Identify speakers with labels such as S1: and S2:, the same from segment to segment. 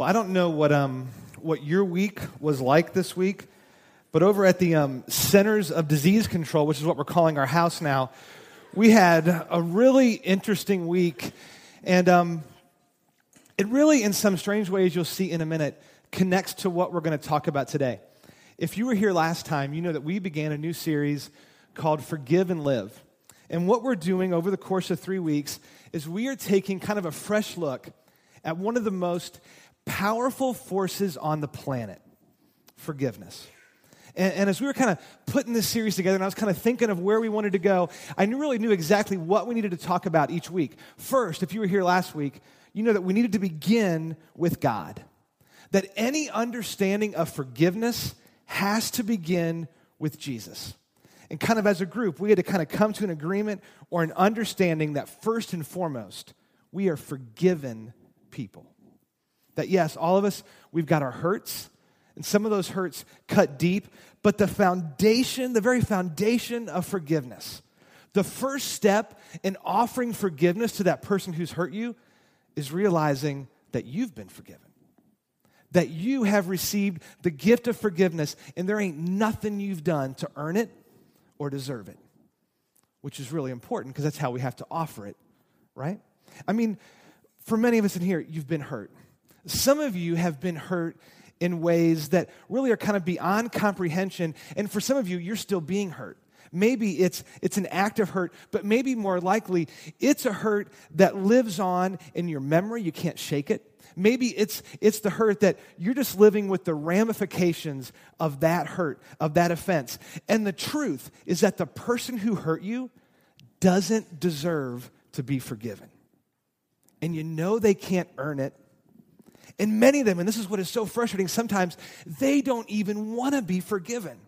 S1: Well, I don't know what, um, what your week was like this week, but over at the um, Centers of Disease Control, which is what we're calling our house now, we had a really interesting week. And um, it really, in some strange ways, you'll see in a minute, connects to what we're going to talk about today. If you were here last time, you know that we began a new series called Forgive and Live. And what we're doing over the course of three weeks is we are taking kind of a fresh look at one of the most powerful forces on the planet forgiveness. And, and, as we were kind of putting this series together and I was kind of thinking of where we wanted to go, I knew, really knew exactly what we needed to talk about each week. First, if you were here last week, you know that we needed to begin with God. That any understanding of forgiveness has to begin with Jesus. And kind of as a group, we had to kind of come to an agreement or an understanding that first and foremost, we are forgiven people. That yes, all of us, we've got our hurts, and some of those hurts cut deep, but the foundation, the very foundation of forgiveness, the first step in offering forgiveness to that person who's hurt you is realizing that you've been forgiven. That you have received the gift of forgiveness, and there ain't nothing you've done to earn it or deserve it, which is really important because that's how we have to offer it, right? I mean, for many of us in here, you've been hurt. Some of you have been hurt in ways that really are kind of beyond comprehension. And for some of you, you're still being hurt. Maybe it's, it's an act of hurt, but maybe more likely, it's a hurt that lives on in your memory. You can't shake it. Maybe it's, it's the hurt that you're just living with the ramifications of that hurt, of that offense. And the truth is that the person who hurt you doesn't deserve to be forgiven. And you know they can't earn it and many of them, and this is what is so frustrating, sometimes they don't even want to be forgiven.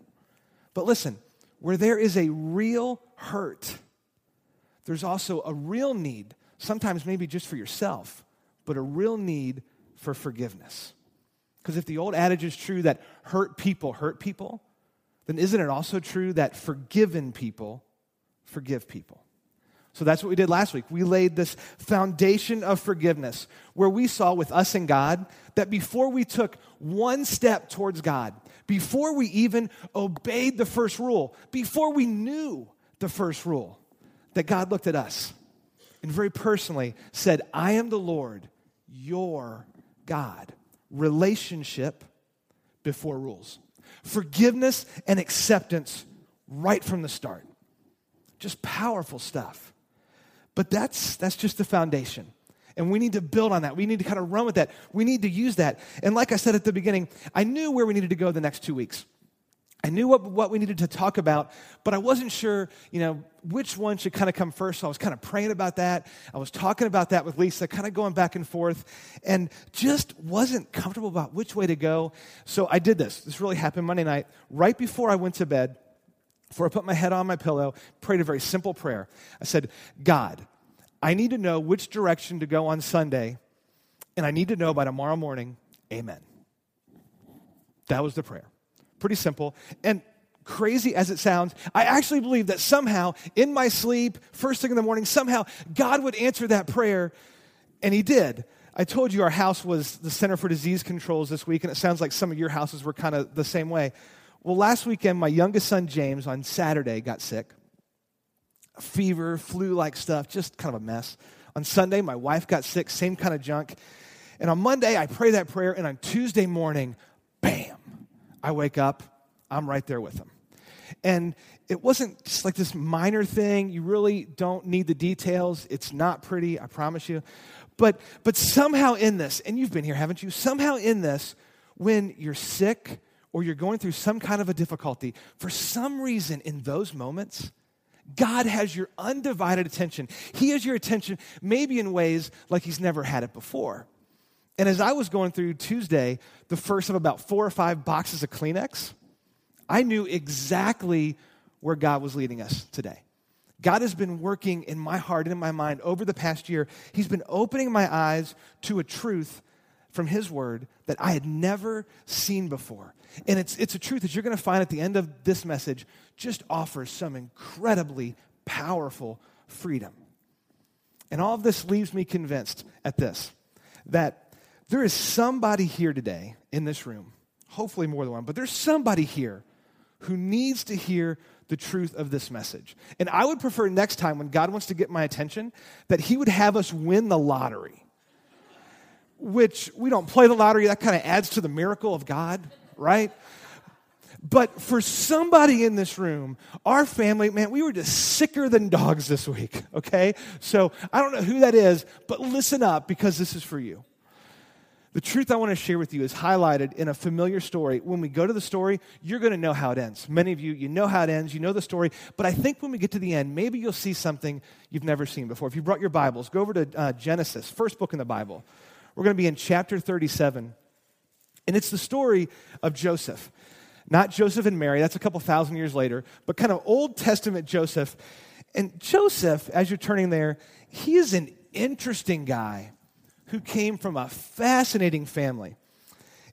S1: But listen, where there is a real hurt, there's also a real need, sometimes maybe just for yourself, but a real need for forgiveness. Because if the old adage is true that hurt people hurt people, then isn't it also true that forgiven people forgive people? So that's what we did last week. We laid this foundation of forgiveness where we saw with us and God that before we took one step towards God, before we even obeyed the first rule, before we knew the first rule, that God looked at us and very personally said, I am the Lord, your God. Relationship before rules. Forgiveness and acceptance right from the start. Just powerful stuff. But that's, that's just the foundation. And we need to build on that. We need to kind of run with that. We need to use that. And like I said at the beginning, I knew where we needed to go the next two weeks. I knew what, what we needed to talk about, but I wasn't sure, you know, which one should kind of come first. So I was kind of praying about that. I was talking about that with Lisa, kind of going back and forth, and just wasn't comfortable about which way to go. So I did this. This really happened Monday night. Right before I went to bed, before I put my head on my pillow, prayed a very simple prayer. I said, God, I need to know which direction to go on Sunday, and I need to know by tomorrow morning, amen. That was the prayer. Pretty simple. And crazy as it sounds, I actually believe that somehow in my sleep, first thing in the morning, somehow God would answer that prayer, and He did. I told you our house was the Center for Disease Controls this week, and it sounds like some of your houses were kind of the same way. Well, last weekend, my youngest son, James, on Saturday got sick. Fever, flu like stuff, just kind of a mess. On Sunday, my wife got sick, same kind of junk. And on Monday, I pray that prayer, and on Tuesday morning, bam, I wake up, I'm right there with him. And it wasn't just like this minor thing. You really don't need the details. It's not pretty, I promise you. But, but somehow in this, and you've been here, haven't you? Somehow in this, when you're sick, or you're going through some kind of a difficulty, for some reason in those moments, God has your undivided attention. He has your attention maybe in ways like He's never had it before. And as I was going through Tuesday, the first of about four or five boxes of Kleenex, I knew exactly where God was leading us today. God has been working in my heart and in my mind over the past year. He's been opening my eyes to a truth from His Word that I had never seen before. And it's, it's a truth that you're going to find at the end of this message just offers some incredibly powerful freedom. And all of this leaves me convinced at this that There is somebody here today in this room, hopefully more than one, but there's somebody here who needs to hear the truth of this message. And I would prefer next time when God wants to get my attention that He would have us win the lottery, which we don't play the lottery. That kind of adds to the miracle of God, right? But for somebody in this room, our family, man, we were just sicker than dogs this week, okay? So I don't know who that is, but listen up because this is for you. The truth I want to share with you is highlighted in a familiar story. When we go to the story, you're going to know how it ends. Many of you, you know how it ends, you know the story, but I think when we get to the end, maybe you'll see something you've never seen before. If you brought your Bibles, go over to uh, Genesis, first book in the Bible. We're going to be in chapter 37, and it's the story of Joseph. Not Joseph and Mary, that's a couple thousand years later, but kind of Old Testament Joseph. And Joseph, as you're turning there, he is an interesting guy who came from a fascinating family.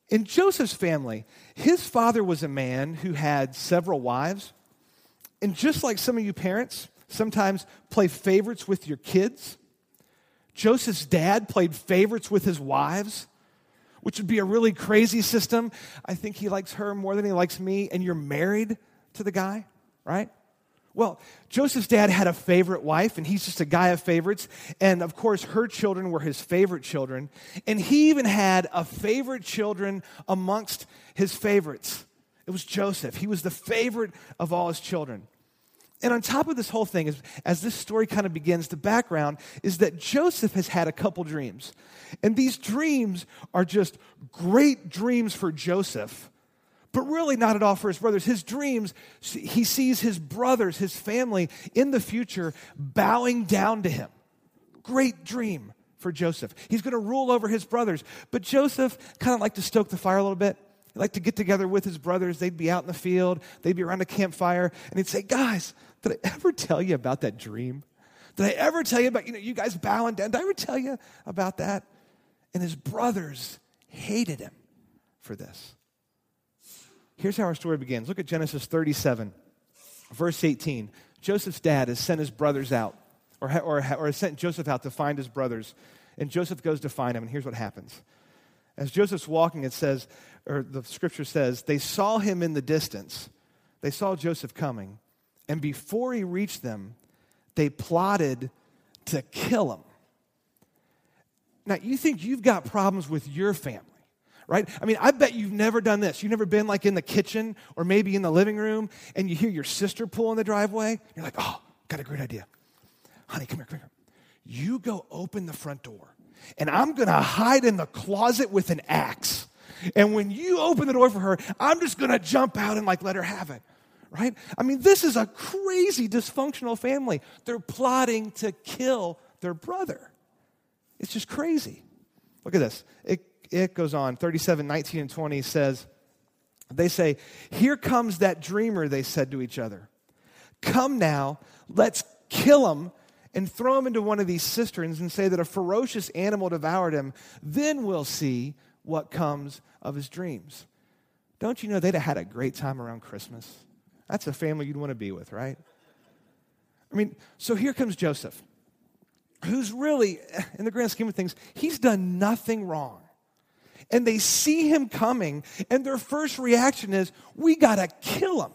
S1: In Joseph's family, his father was a man who had several wives. And just like some of you parents sometimes play favorites with your kids, Joseph's dad played favorites with his wives which would be a really crazy system. I think he likes her more than he likes me, and you're married to the guy, right? Well, Joseph's dad had a favorite wife, and he's just a guy of favorites. And of course, her children were his favorite children. And he even had a favorite children amongst his favorites. It was Joseph. He was the favorite of all his children. And on top of this whole thing, as, as this story kind of begins, the background is that Joseph has had a couple dreams. And these dreams are just great dreams for Joseph, but really not at all for his brothers. His dreams, he sees his brothers, his family in the future bowing down to him. Great dream for Joseph. He's going to rule over his brothers. But Joseph kind of liked to stoke the fire a little bit. He'd like to get together with his brothers. They'd be out in the field, they'd be around a campfire, and he'd say, Guys, did I ever tell you about that dream? Did I ever tell you about, you know, you guys bowing down? Did I ever tell you about that? And his brothers hated him for this. Here's how our story begins. Look at Genesis 37, verse 18. Joseph's dad has sent his brothers out, or, or, or has sent Joseph out to find his brothers. And Joseph goes to find him, and here's what happens. As Joseph's walking, it says, or the scripture says, they saw him in the distance. They saw Joseph coming. And before he reached them, they plotted to kill him. Now, you think you've got problems with your family, right? I mean, I bet you've never done this. You've never been like in the kitchen or maybe in the living room and you hear your sister pull in the driveway. You're like, oh, got a great idea. Honey, come here, come here. You go open the front door and I'm going to hide in the closet with an axe. And when you open the door for her, I'm just going to jump out and like let her have it right? I mean, this is a crazy dysfunctional family. They're plotting to kill their brother. It's just crazy. Look at this. It, it goes on. 37, 19, and 20 says, They say, Here comes that dreamer, they said to each other. Come now, let's kill him and throw him into one of these cisterns and say that a ferocious animal devoured him. Then we'll see what comes of his dreams. Don't you know they'd have had a great time around Christmas? That's a family you'd want to be with, right? I mean, so here comes Joseph, who's really, in the grand scheme of things, he's done nothing wrong. And they see him coming, and their first reaction is, we got to kill him.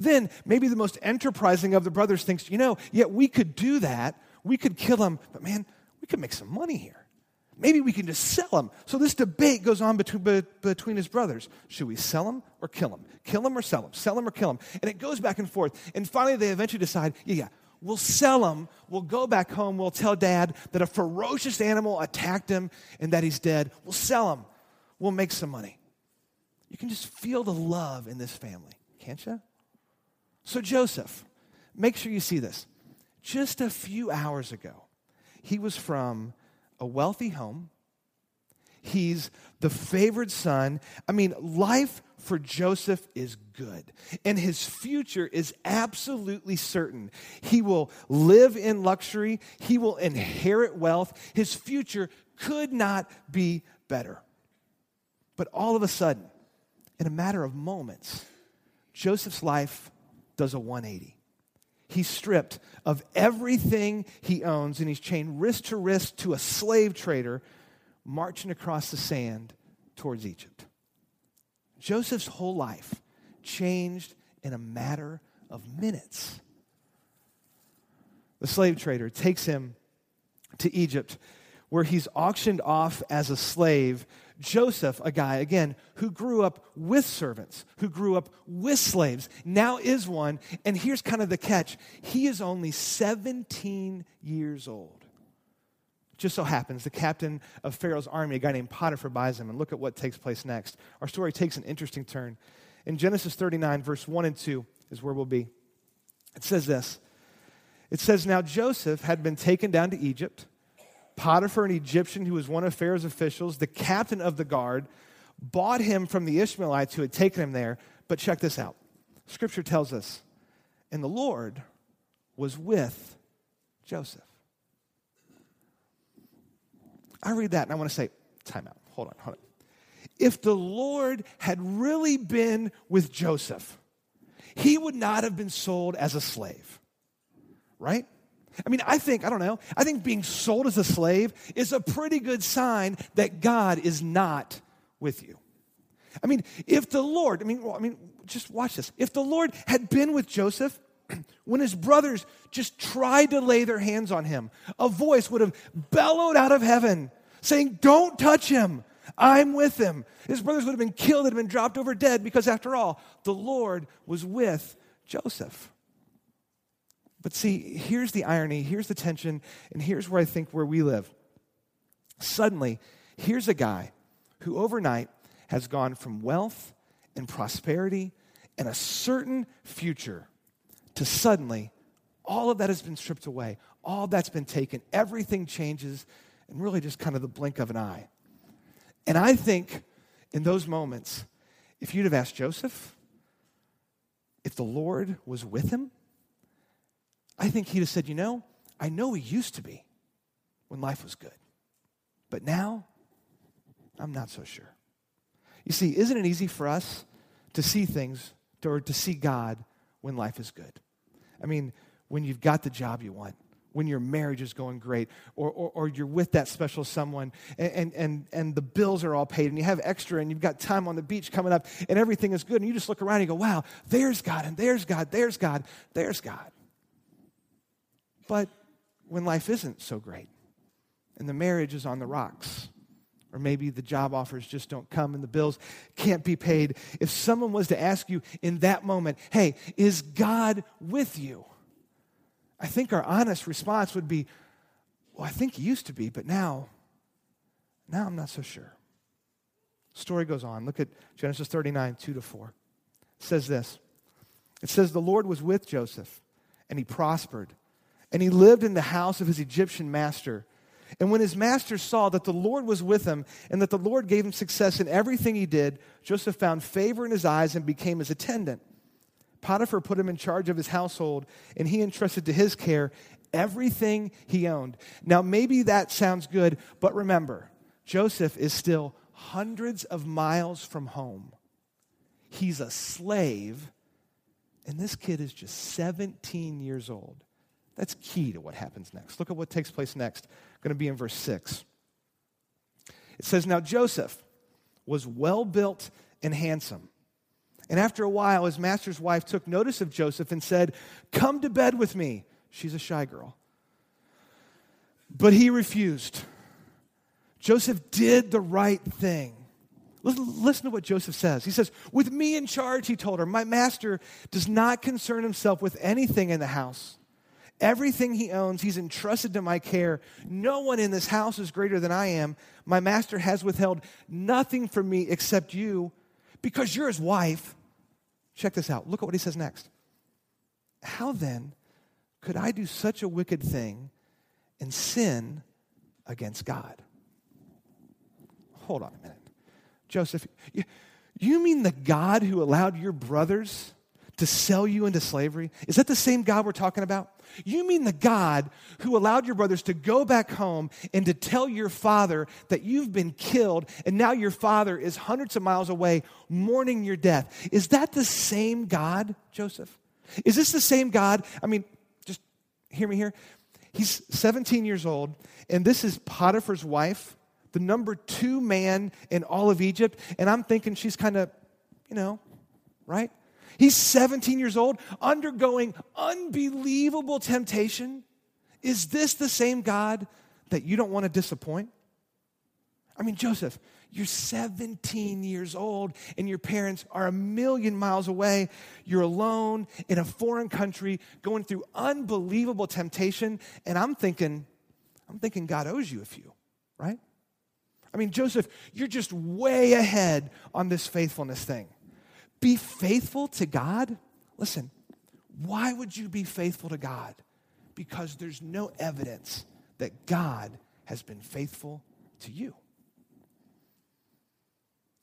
S1: Then maybe the most enterprising of the brothers thinks, you know, yeah, we could do that. We could kill him, but man, we could make some money here. Maybe we can just sell him. So this debate goes on between, between his brothers. Should we sell him or kill him? Kill him or sell him? Sell him or kill him? And it goes back and forth. And finally, they eventually decide, yeah, yeah, we'll sell him. We'll go back home. We'll tell dad that a ferocious animal attacked him and that he's dead. We'll sell him. We'll make some money. You can just feel the love in this family, can't you? So, Joseph, make sure you see this. Just a few hours ago, he was from a wealthy home. He's the favored son. I mean, life for Joseph is good, and his future is absolutely certain. He will live in luxury, he will inherit wealth. His future could not be better. But all of a sudden, in a matter of moments, Joseph's life does a 180. He's stripped of everything he owns and he's chained wrist to wrist to a slave trader marching across the sand towards Egypt. Joseph's whole life changed in a matter of minutes. The slave trader takes him to Egypt, where he's auctioned off as a slave. Joseph, a guy, again, who grew up with servants, who grew up with slaves, now is one. And here's kind of the catch he is only 17 years old. Just so happens the captain of Pharaoh's army, a guy named Potiphar, buys him. And look at what takes place next. Our story takes an interesting turn. In Genesis 39, verse 1 and 2 is where we'll be. It says this It says, Now Joseph had been taken down to Egypt. Potiphar, an Egyptian who was one of Pharaoh's officials, the captain of the guard, bought him from the Ishmaelites who had taken him there. But check this out Scripture tells us, and the Lord was with Joseph. I read that and I want to say, time out. Hold on, hold on. If the Lord had really been with Joseph, he would not have been sold as a slave, right? I mean, I think, I don't know, I think being sold as a slave is a pretty good sign that God is not with you. I mean, if the Lord, I mean, well, I mean, just watch this. If the Lord had been with Joseph, when his brothers just tried to lay their hands on him, a voice would have bellowed out of heaven saying, Don't touch him. I'm with him. His brothers would have been killed and been dropped over dead because, after all, the Lord was with Joseph. But see, here's the irony, here's the tension, and here's where I think where we live. Suddenly, here's a guy who overnight has gone from wealth and prosperity and a certain future to suddenly all of that has been stripped away. All that's been taken. Everything changes and really just kind of the blink of an eye. And I think in those moments, if you'd have asked Joseph if the Lord was with him, I think he'd have said, You know, I know he used to be when life was good, but now I'm not so sure. You see, isn't it easy for us to see things or to see God when life is good? I mean, when you've got the job you want, when your marriage is going great, or, or, or you're with that special someone and, and, and the bills are all paid and you have extra and you've got time on the beach coming up and everything is good, and you just look around and you go, wow, there's God, and there's God, there's God, there's God. But when life isn't so great and the marriage is on the rocks, or maybe the job offers just don't come and the bills can't be paid. If someone was to ask you in that moment, hey, is God with you? I think our honest response would be, well, I think he used to be, but now, now I'm not so sure. Story goes on. Look at Genesis 39, 2 to 4. It says this. It says, The Lord was with Joseph, and he prospered, and he lived in the house of his Egyptian master. And when his master saw that the Lord was with him and that the Lord gave him success in everything he did, Joseph found favor in his eyes and became his attendant. Potiphar put him in charge of his household, and he entrusted to his care everything he owned. Now, maybe that sounds good, but remember, Joseph is still hundreds of miles from home. He's a slave, and this kid is just 17 years old. That's key to what happens next. Look at what takes place next. Going to be in verse 6. It says, Now Joseph was well built and handsome and after a while, his master's wife took notice of Joseph and said, Come to bed with me. She's a shy girl. But he refused. Joseph did the right thing. Listen, listen, to what Joseph says. He says, With me in charge, he told her, my master does not concern himself with anything in the house. Everything he owns, he's entrusted to my care. No one in this house is greater than I am. My master has withheld nothing from me except you, because you're his wife. Check this out. Look at what he says next. How then could I do such a wicked thing and sin against God? Hold on a minute. Joseph, you, mean the God who allowed your brothers to sell you into slavery? Is that the same God we're talking about? You mean the God who allowed your brothers to go back home and to tell your father that you've been killed and now your father is hundreds of miles away mourning your death? Is that the same God, Joseph? Is this the same God? I mean, just hear me here. He's 17 years old, and this is Potiphar's wife. the number two man in all of Egypt, and I'm thinking she's kind of, you know, right? He's 17 years old, undergoing unbelievable temptation. Is this the same God that you don't want to disappoint? I mean, Joseph, you're 17 years old and your parents are a million miles away. You're alone in a foreign country going through unbelievable temptation. And I'm thinking, I'm thinking God owes you a few, right? I mean, Joseph, you're just way ahead on this faithfulness thing. Be faithful to God. Listen, why would you be faithful to God? Because there's no evidence that God has been faithful to you.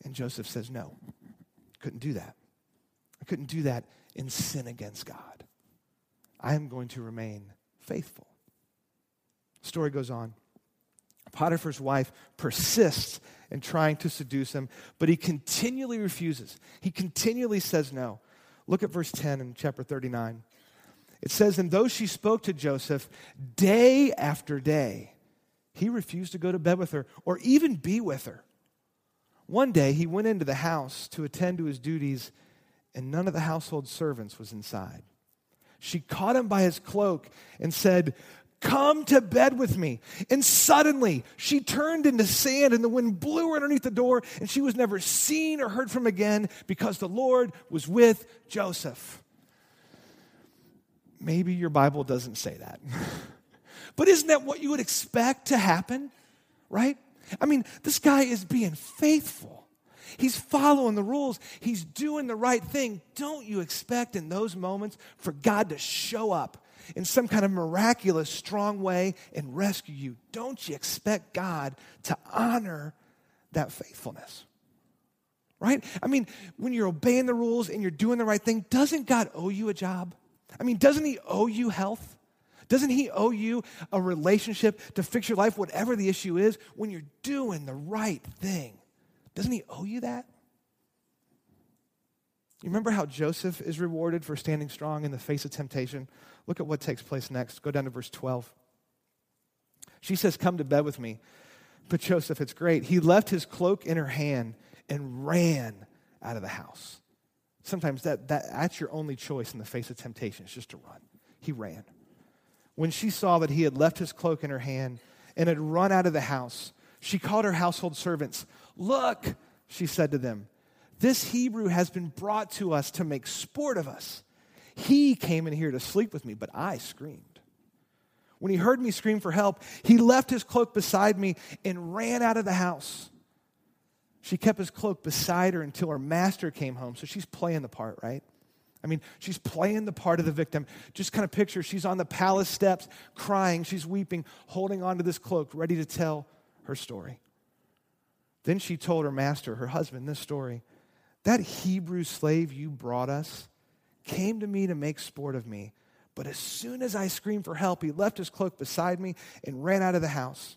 S1: And Joseph says, No, couldn't do that. I couldn't do that in sin against God. I am going to remain faithful. Story goes on. Potiphar's wife persists in trying to seduce him, but he continually refuses. He continually says no. Look at verse 10 in chapter 39. It says, And though she spoke to Joseph day after day, he refused to go to bed with her or even be with her. One day he went into the house to attend to his duties, and none of the household servants was inside. She caught him by his cloak and said, Come to bed with me. And suddenly she turned into sand, and the wind blew her underneath the door, and she was never seen or heard from again because the Lord was with Joseph. Maybe your Bible doesn't say that. but isn't that what you would expect to happen? Right? I mean, this guy is being faithful. He's following the rules. He's doing the right thing. Don't you expect in those moments for God to show up in some kind of miraculous, strong way and rescue you? Don't you expect God to honor that faithfulness? Right? I mean, when you're obeying the rules and you're doing the right thing, doesn't God owe you a job? I mean, doesn't He owe you health? Doesn't He owe you a relationship to fix your life, whatever the issue is, when you're doing the right thing? Doesn't He owe you that? You remember how Joseph is rewarded for standing strong in the face of temptation? Look at what takes place next. Go down to verse 12. She says, Come to bed with me. But Joseph, it's great. He left his cloak in her hand and ran out of the house. Sometimes that, that, that's your only choice in the face of temptation, is just to run. He ran. When she saw that he had left his cloak in her hand and had run out of the house, she called her household servants. Look, she said to them, this Hebrew has been brought to us to make sport of us. He came in here to sleep with me, but I screamed. When he heard me scream for help, he left his cloak beside me and ran out of the house. She kept his cloak beside her until her master came home. So she's playing the part, right? I mean, she's playing the part of the victim. Just kind of picture she's on the palace steps, crying, she's weeping, holding onto this cloak, ready to tell her story. Then she told her master, her husband, this story. That Hebrew slave you brought us came to me to make sport of me. But as soon as I screamed for help, he left his cloak beside me and ran out of the house.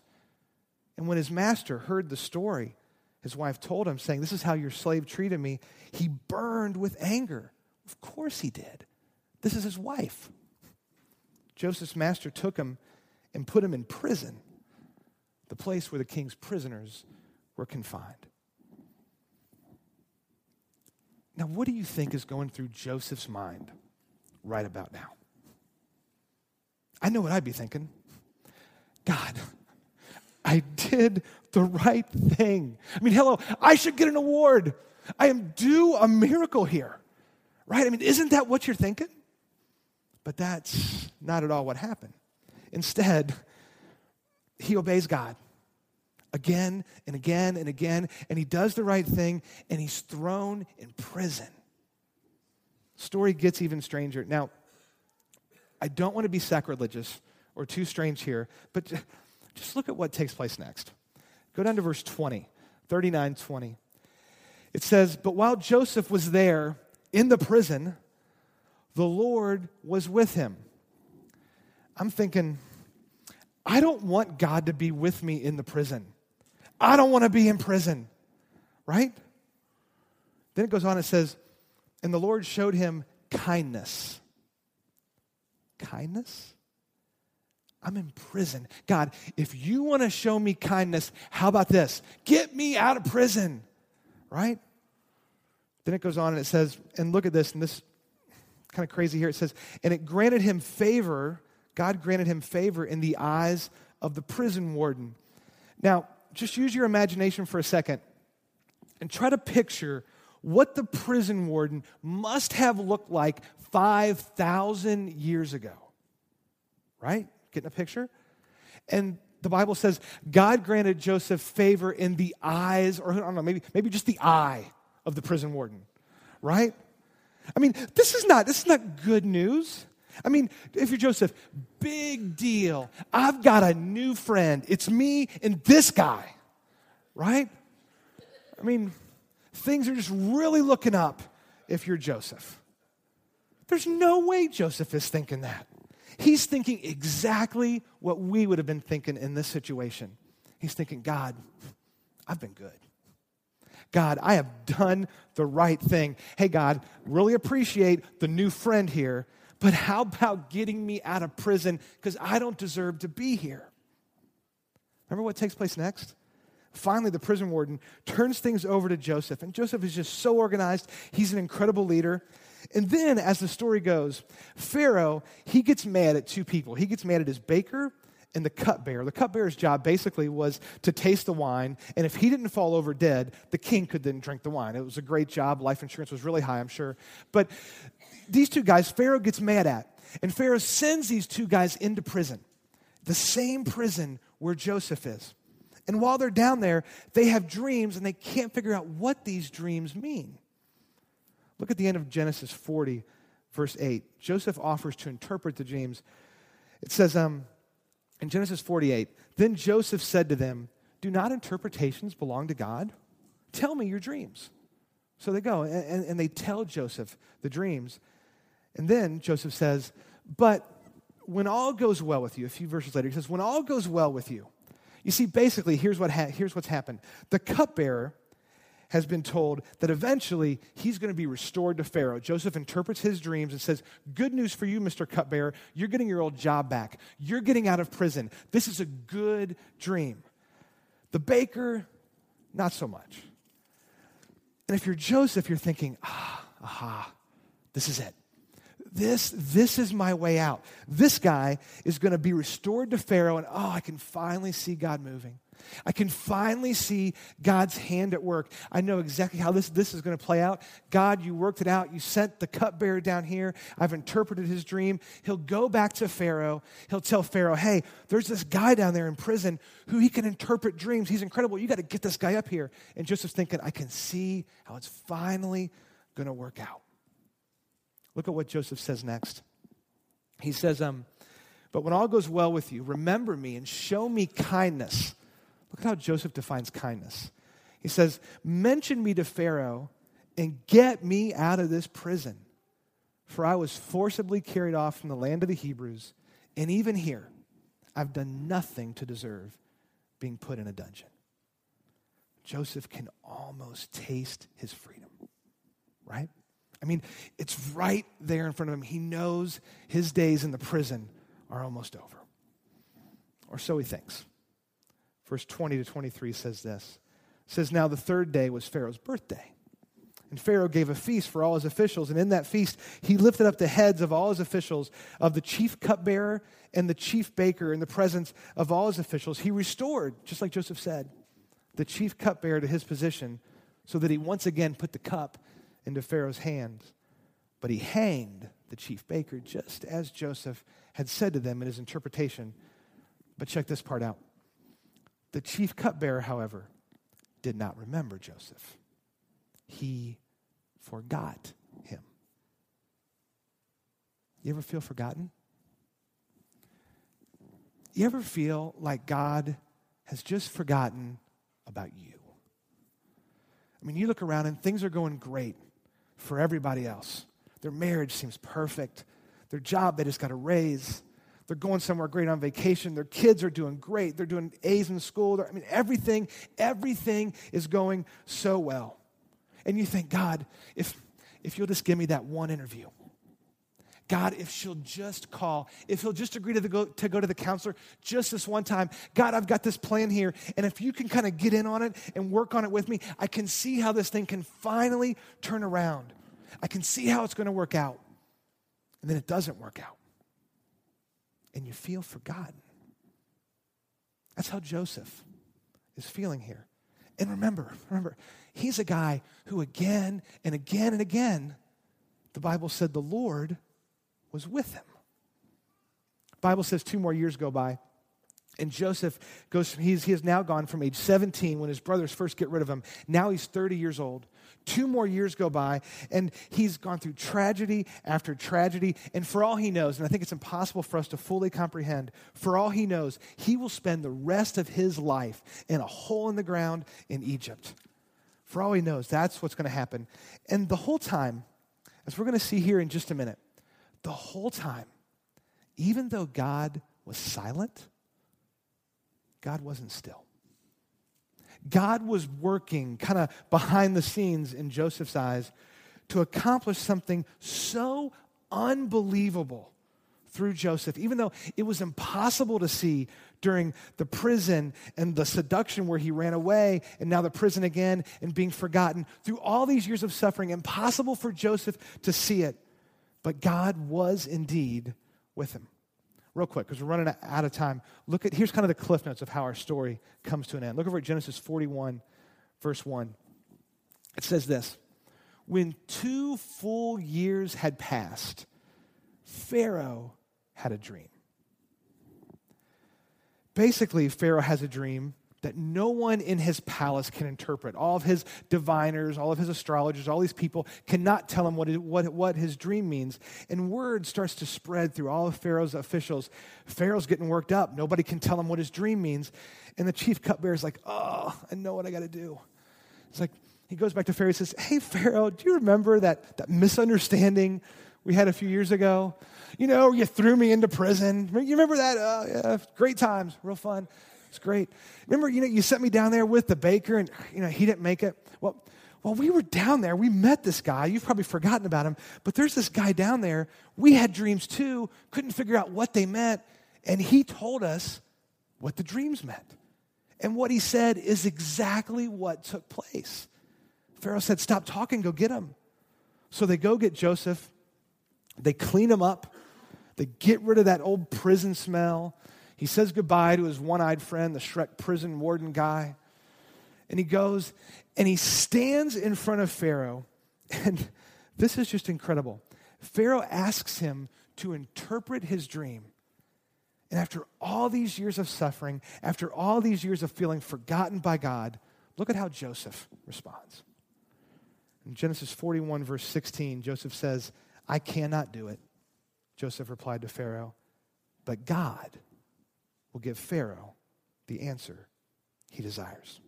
S1: And when his master heard the story, his wife told him, saying, This is how your slave treated me, he burned with anger. Of course he did. This is his wife. Joseph's master took him and put him in prison, the place where the king's prisoners were confined. Now, what do you think is going through Joseph's mind right about now? I know what I'd be thinking. God, I did the right thing. I mean, hello, I should get an award. I am due a miracle here. Right? I mean, isn't that what you're thinking? But that's not at all what happened. Instead, he obeys God again and again and again, and he does the right thing, and he's thrown in prison. Story gets even stranger. Now, I don't want to be sacrilegious or too strange here, but just look at what takes place next. Go down to verse 20, 39 20. It says, But while Joseph was there, in the prison, the Lord was with him. I'm thinking, I don't want God to be with me in the prison. I don't want to be in prison, right? Then it goes on, it says, and the Lord showed him kindness. Kindness? I'm in prison. God, if you want to show me kindness, how about this? Get me out of prison, right? Then it goes on and it says, and look at this, and this kind of crazy here. It says, and it granted him favor, God granted him favor in the eyes of the prison warden. Now, just use your imagination for a second and try to picture what the prison warden must have looked like 5,000 years ago. Right? Getting a picture? And the Bible says God granted Joseph favor in the eyes, or I don't know, maybe, maybe just the eye of the prison warden. Right? I mean, this is not this is not good news. I mean, if you're Joseph, big deal. I've got a new friend. It's me and this guy. Right? I mean, things are just really looking up if you're Joseph. There's no way Joseph is thinking that. He's thinking exactly what we would have been thinking in this situation. He's thinking, God, I've been good. God, I have done the right thing. Hey, God, really appreciate the new friend here, but how about getting me out of prison because I don't deserve to be here? Remember what takes place next? Finally, the prison warden turns things over to Joseph, and Joseph is just so organized. He's an incredible leader. And then, as the story goes, Pharaoh, he gets mad at two people. He gets mad at his baker and the cupbearer. The cupbearer's job basically was to taste the wine, and if he didn't fall over dead, the king could then drink the wine. It was a great job. Life insurance was really high, I'm sure. But these two guys, Pharaoh gets mad at, and Pharaoh sends these two guys into prison, the same prison where Joseph is. And while they're down there, they have dreams and they can't figure out what these dreams mean. Look at the end of Genesis 40, verse 8. Joseph offers to interpret the dreams. It says um, in Genesis 48, then Joseph said to them, Do not interpretations belong to God? Tell me your dreams. So they go and, and they tell Joseph the dreams. And then Joseph says, But when all goes well with you, a few verses later, he says, When all goes well with you, you see, basically, here's, what ha- here's what's happened. The cupbearer has been told that eventually he's going to be restored to Pharaoh. Joseph interprets his dreams and says, Good news for you, Mr. Cupbearer. You're getting your old job back. You're getting out of prison. This is a good dream. The baker, not so much. And if you're Joseph, you're thinking, Ah, aha, this is it this, this is my way out. This guy is going to be restored to Pharaoh, and oh, I can finally see God moving. I can finally see God's hand at work. I know exactly how this, this is going to play out. God, you worked it out. You sent the cupbearer down here. I've interpreted his dream. He'll go back to Pharaoh. He'll tell Pharaoh, hey, there's this guy down there in prison who he can interpret dreams. He's incredible. You got to get this guy up here. And Joseph's thinking, I can see how it's finally going to work out. Look at what Joseph says next. He says, um, But when all goes well with you, remember me and show me kindness. Look at how Joseph defines kindness. He says, Mention me to Pharaoh and get me out of this prison. For I was forcibly carried off from the land of the Hebrews, and even here, I've done nothing to deserve being put in a dungeon. Joseph can almost taste his freedom, right? I mean, it's right there in front of him. He knows his days in the prison are almost over. Or so he thinks. Verse 20 to 23 says this. It says, Now the third day was Pharaoh's birthday. And Pharaoh gave a feast for all his officials. And in that feast, he lifted up the heads of all his officials, of the chief cupbearer and the chief baker, in the presence of all his officials. He restored, just like Joseph said, the chief cupbearer to his position, so that he once again put the cup into Pharaoh's hands. But he hanged the chief baker, just as Joseph had said to them in his interpretation. But check this part out. The chief cupbearer, however, did not remember Joseph. He forgot him. You ever feel forgotten? You ever feel like God has just forgotten about you? I mean, you look around and things are going great for everybody else. Their marriage seems perfect. Their job, they just got a raise. They're going somewhere great on vacation. Their kids are doing great. They're doing A's in school. They're, I mean, everything, everything is going so well. And you think, God, if, if you'll just give me that one interview, God, if she'll just call, if he'll just agree to, go, to go to the counselor just this one time, God, I've got this plan here. And if you can kind of get in on it and work on it with me, I can see how this thing can finally turn around. I can see how it's going to work out. And then it doesn't work out. And you feel forgotten. That's how Joseph is feeling here. And remember, remember, he's a guy who again and again and again, the Bible said the Lord was with him. Bible says two more years go by. And Joseph goes, he's, he has now gone from age 17 when his brothers first get rid of him. Now he's 30 years old. Two more years go by, and he's gone through tragedy after tragedy. And for all he knows, and I think it's impossible for us to fully comprehend, for all he knows, he will spend the rest of his life in a hole in the ground in Egypt. For all he knows, that's what's going to happen. And the whole time, as we're going to see here in just a minute, the whole time, even though God was silent, God wasn't still. God was working kind of behind the scenes in Joseph's eyes to accomplish something so unbelievable through Joseph, even though it was impossible to see during the prison and the seduction where he ran away, and now the prison again and being forgotten. Through all these years of suffering, impossible for Joseph to see it. But God was indeed with him. Real quick because we're running out of time. Look at here's kind of the cliff notes of how our story comes to an end. Look over at genesis 41 verse 1 it says this when two full years had passed pharaoh had a dream. Basically pharaoh has a dream that no one in his palace can interpret. All of his diviners, all of his astrologers, all these people cannot tell him what, it, what, what his dream means. And word starts to spread through all of Pharaoh's officials. Pharaoh's getting worked up. Nobody can tell him what his dream means. And the chief cupbearer is like, oh, I know what I got to do. It's like, he goes back to Pharaoh and says, Hey, Pharaoh, do you remember that, that misunderstanding we had a few years ago? You know, you threw me into prison. You remember that? Uh, yeah, great times, real fun. It's great. Remember, you know, you sent me down there with the baker and, you know, he didn't make it. Well, well, we were down there. We met this guy. You've probably forgotten about him, but there's this guy down there. We had dreams too, couldn't figure out what they meant, and he told us what the dreams meant. And what he said is exactly what took place. Pharaoh said, Stop talking, go get him. So they go get Joseph, they clean him up, they get rid of that old prison smell, he says goodbye to his one eyed friend, the Shrek prison warden guy. And he goes and he stands in front of Pharaoh. And this is just incredible. Pharaoh asks him to interpret his dream. And after all these years of suffering, after all these years of feeling forgotten by God, look at how Joseph responds. In Genesis 41, verse 16, Joseph says, I cannot do it. Joseph replied to Pharaoh, but God will give Pharaoh the answer he desires.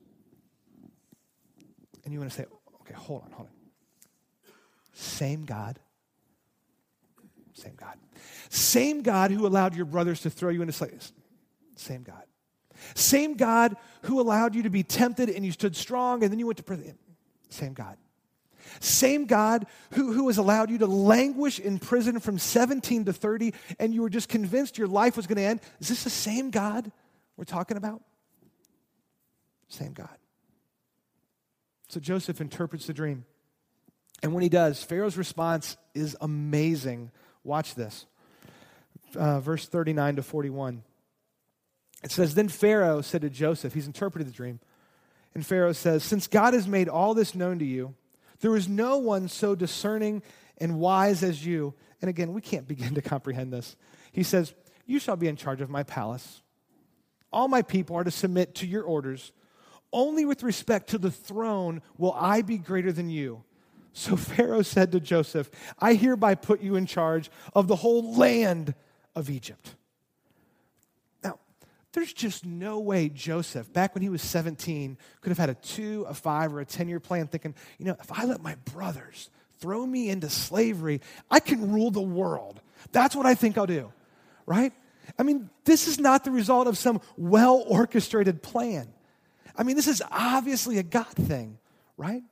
S1: And you want to say, okay, hold on, hold on. Same God. Same God. Same God who allowed your brothers to throw you into slavery. Same God. Same God who allowed you to be tempted and you stood strong and then you went to prison. Same God. Same God who, who has allowed you to languish in prison from 17 to 30 and you were just convinced your life was going to end. Is this the same God we're talking about? Same God. So Joseph interprets the dream. And when he does, Pharaoh's response is amazing. Watch this. Uh, verse 39 to 41. It says, Then Pharaoh said to Joseph, he's interpreted the dream. And Pharaoh says, Since God has made all this known to you, there is no one so discerning and wise as you. And again, we can't begin to comprehend this. He says, You shall be in charge of my palace. All my people are to submit to your orders. Only with respect to the throne will I be greater than you. So Pharaoh said to Joseph, I hereby put you in charge of the whole land of Egypt. There's just no way Joseph, back when he was 17, could have had a two, a five, or a 10 year plan thinking, you know, if I let my brothers throw me into slavery, I can rule the world. That's what I think I'll do, right? I mean, this is not the result of some well orchestrated plan. I mean, this is obviously a God thing, right?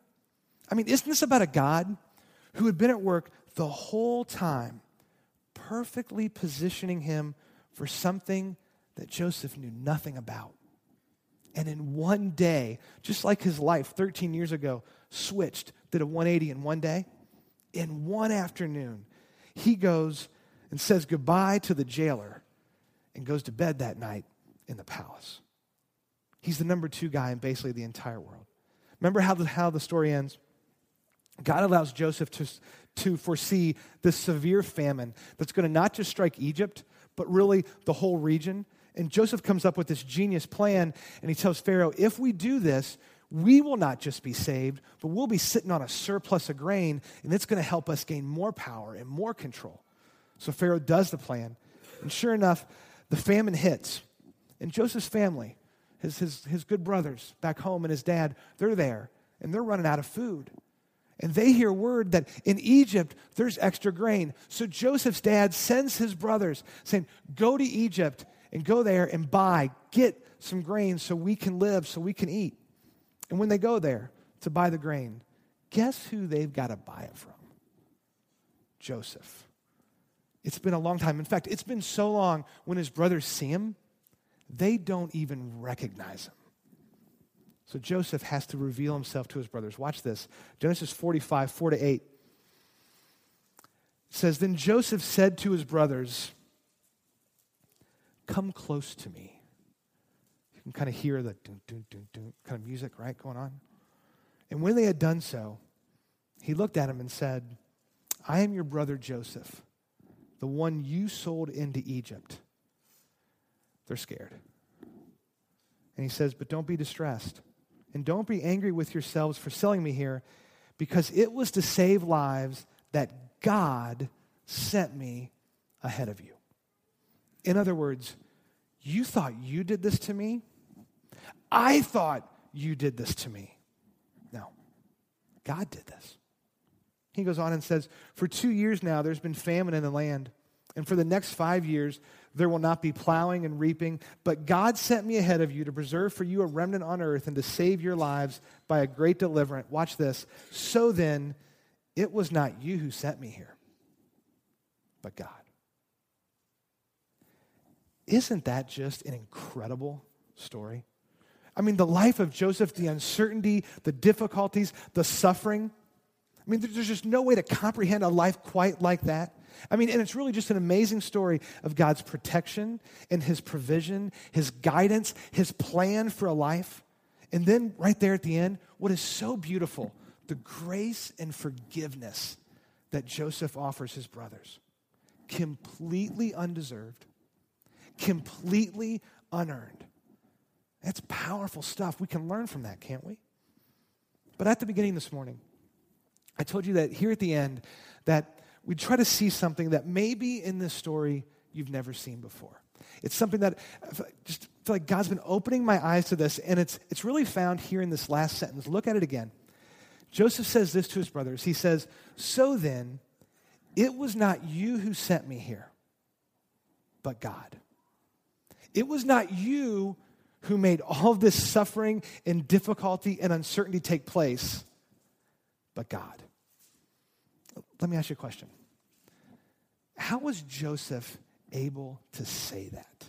S1: I mean, isn't this about a God who had been at work the whole time, perfectly positioning him for something that Joseph knew nothing about. And in one day, just like his life 13 years ago switched, did a 180 in one day, in one afternoon, he goes and says goodbye to the jailer and goes to bed that night in the palace. He's the number two guy in basically the entire world. Remember how the, how the story ends? God allows Joseph to, to foresee this severe famine that's going to not just strike Egypt, but really the whole region. And Joseph comes up with this genius plan, and he tells Pharaoh, if we do this, we will not just be saved, but we'll be sitting on a surplus of grain, and it's going to help us gain more power and more control. So Pharaoh does the plan. And sure enough, the famine hits. And Joseph's family, his, his, his good brothers back home and his dad, they're there, and they're running out of food. And they hear word that in Egypt there's extra grain. So Joseph's dad sends his brothers saying, Go to Egypt and go there and buy, get some grain so we can live, so we can eat. And when they go there to buy the grain, guess who they've got to buy it from? Joseph. It's been a long time. In fact, it's been so long when his brothers see him, they don't even recognize him. So Joseph has to reveal himself to his brothers. Watch this Genesis 45, 4 to 8. It says, Then Joseph said to his brothers, Come close to me. You can kind of hear the dun, dun, dun, dun, kind of music, right, going on. And when they had done so, he looked at him and said, I am your brother Joseph, the one you sold into Egypt. They're scared. And he says, But don't be distressed. And don't be angry with yourselves for selling me here, because it was to save lives that God sent me ahead of you. In other words, you thought you did this to me? I thought you did this to me. No, God did this. He goes on and says, For two years now, there's been famine in the land. And for the next five years, there will not be plowing and reaping. But God sent me ahead of you to preserve for you a remnant on earth and to save your lives by a great deliverance. Watch this. So then, it was not you who sent me here, but God. Isn't that just an incredible story? I mean, the life of Joseph, the uncertainty, the difficulties, the suffering. I mean, there's just no way to comprehend a life quite like that. I mean, and it's really just an amazing story of God's protection and his provision, his guidance, his plan for a life. And then, right there at the end, what is so beautiful the grace and forgiveness that Joseph offers his brothers. Completely undeserved, completely unearned. That's powerful stuff. We can learn from that, can't we? But at the beginning this morning, I told you that here at the end, that we try to see something that maybe in this story you've never seen before. It's something that I just feel like God's been opening my eyes to this, and it's, it's really found here in this last sentence. Look at it again. Joseph says this to his brothers. He says, So then, it was not you who sent me here, but God. It was not you who made all this suffering and difficulty and uncertainty take place, but God. Let me ask you a question. How was Joseph able to say that?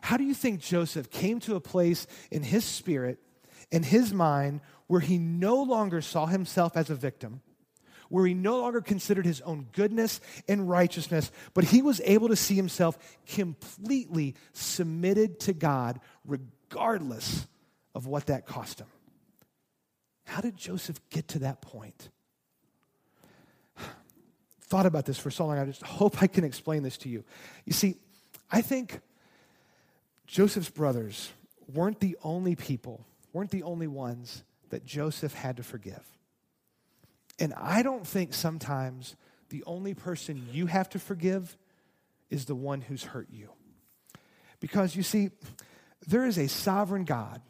S1: How do you think Joseph came to a place in his spirit, in his mind, where he no longer saw himself as a victim, where he no longer considered his own goodness and righteousness, but he was able to see himself completely submitted to God, regardless of what that cost him? How did Joseph get to that point? Thought about this for so long, I just hope I can explain this to you. You see, I think Joseph's brothers weren't the only people, weren't the only ones that Joseph had to forgive. And I don't think sometimes the only person you have to forgive is the one who's hurt you. Because you see, there is a sovereign God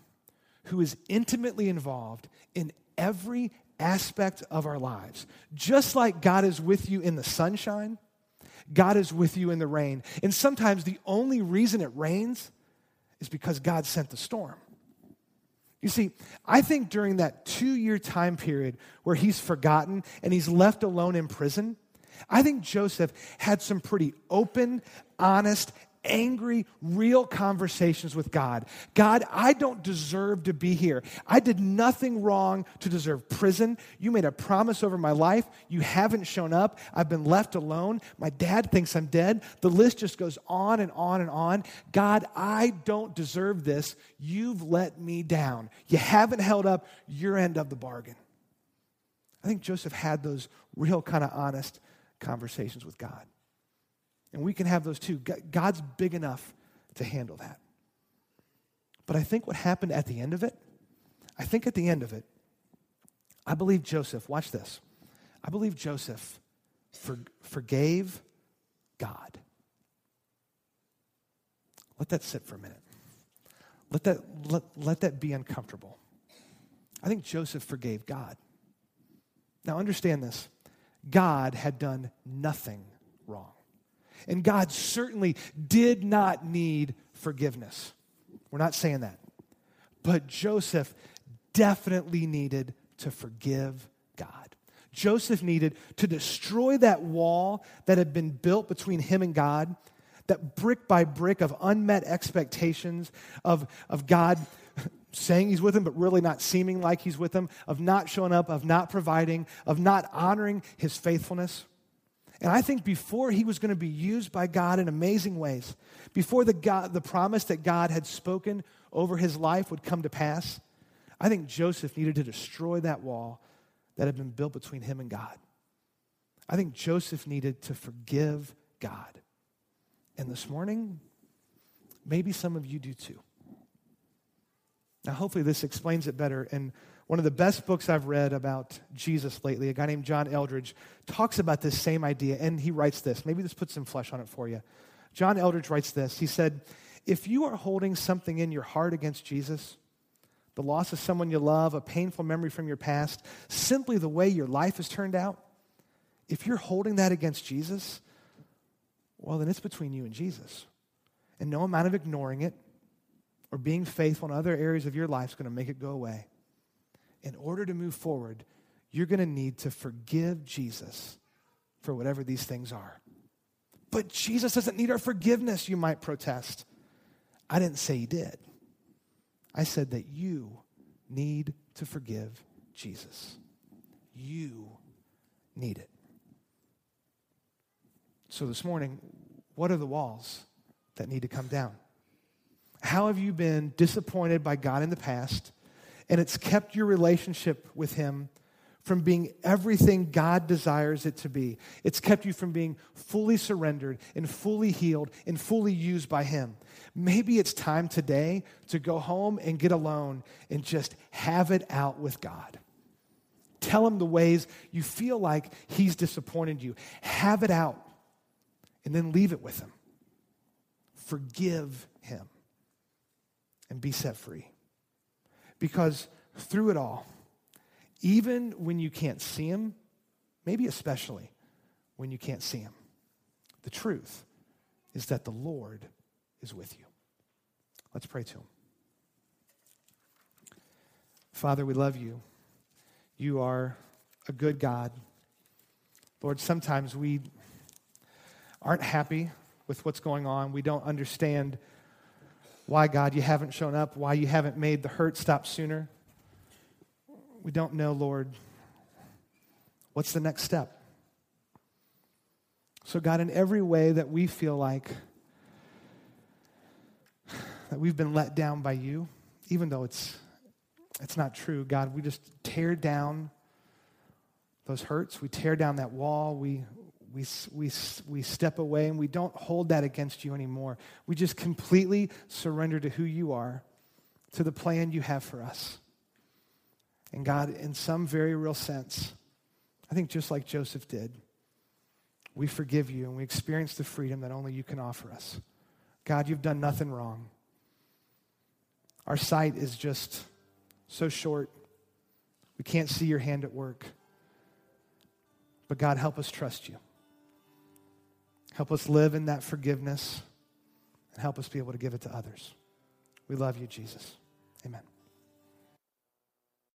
S1: who is intimately involved in every aspect of our lives. Just like God is with you in the sunshine, God is with you in the rain. And sometimes the only reason it rains is because God sent the storm. You see, I think during that two year time period where he's forgotten and he's left alone in prison, I think Joseph had some pretty open, honest, angry, real conversations with God. God, I don't deserve to be here. I did nothing wrong to deserve prison. You made a promise over my life. You haven't shown up. I've been left alone. My dad thinks I'm dead. The list just goes on and on and on. God, I don't deserve this. You've let me down. You haven't held up your end of the bargain. I think Joseph had those real kind of honest conversations with God. And we can have those too. God's big enough to handle that. But I think what happened at the end of it, I think at the end of it, I believe Joseph, watch this. I believe Joseph for, forgave God. Let that sit for a minute. Let that, let, let that be uncomfortable. I think Joseph forgave God. Now, understand this God had done nothing wrong. And God certainly did not need forgiveness. We're not saying that. But Joseph definitely needed to forgive God. Joseph needed to destroy that wall that had been built between him and God, that brick by brick of unmet expectations of, of God saying he's with him, but really not seeming like he's with him, of not showing up, of not providing, of not honoring his faithfulness. And I think before he was going to be used by God in amazing ways, before the, God, the promise that God had spoken over his life would come to pass, I think Joseph needed to destroy that wall that had been built between him and God. I think Joseph needed to forgive God. And this morning, maybe some of you do too. Now, hopefully, this explains it better. And one of the best books I've read about Jesus lately, a guy named John Eldredge, talks about this same idea, and he writes this. Maybe this puts some flesh on it for you. John Eldredge writes this. He said, If you are holding something in your heart against Jesus, the loss of someone you love, a painful memory from your past, simply the way your life has turned out, if you're holding that against Jesus, well, then it's between you and Jesus. And no amount of ignoring it or being faithful in other areas of your life is going to make it go away in order to move forward, you're going to need to forgive Jesus for whatever these things are. But Jesus doesn't need our forgiveness, you might protest. I didn't say he did. I said that you need to forgive Jesus. You need it. So this morning, what are the walls that need to come down? How have you been disappointed by God in the past? And it's kept your relationship with Him from being everything God desires it to be. It's kept you from being fully surrendered and fully healed and fully used by Him. Maybe it's time today to go home and get alone and just have it out with God. Tell Him the ways you feel like He's disappointed you. Have it out and then leave it with Him. Forgive Him and be set free. Because through it all, even when you can't see him, maybe especially when you can't see him, the truth is that the Lord is with you. Let's pray to him. Father, we love you. You are a good God. Lord, sometimes we aren't happy with what's going on. We don't understand why, God, you haven't shown up, why you haven't made the hurt stop sooner. We don't know, Lord, what's the next step. So, God, in every way that we feel like that we've been let down by you, even though it's, it's not true, God, we just tear down those hurts. We tear down that wall. We, we, we, we step away and we don't hold that against you anymore. We just completely surrender to who you are, to the plan you have for us. And God, in some very real sense, I think just like Joseph did, we forgive you and we experience the freedom that only you can offer us. God, you've done nothing wrong. Our sight is just so short, we can't see your hand at work. But God, help us trust you. Help us live in that forgiveness and help us be able to give it to others. We love you, Jesus. Amen.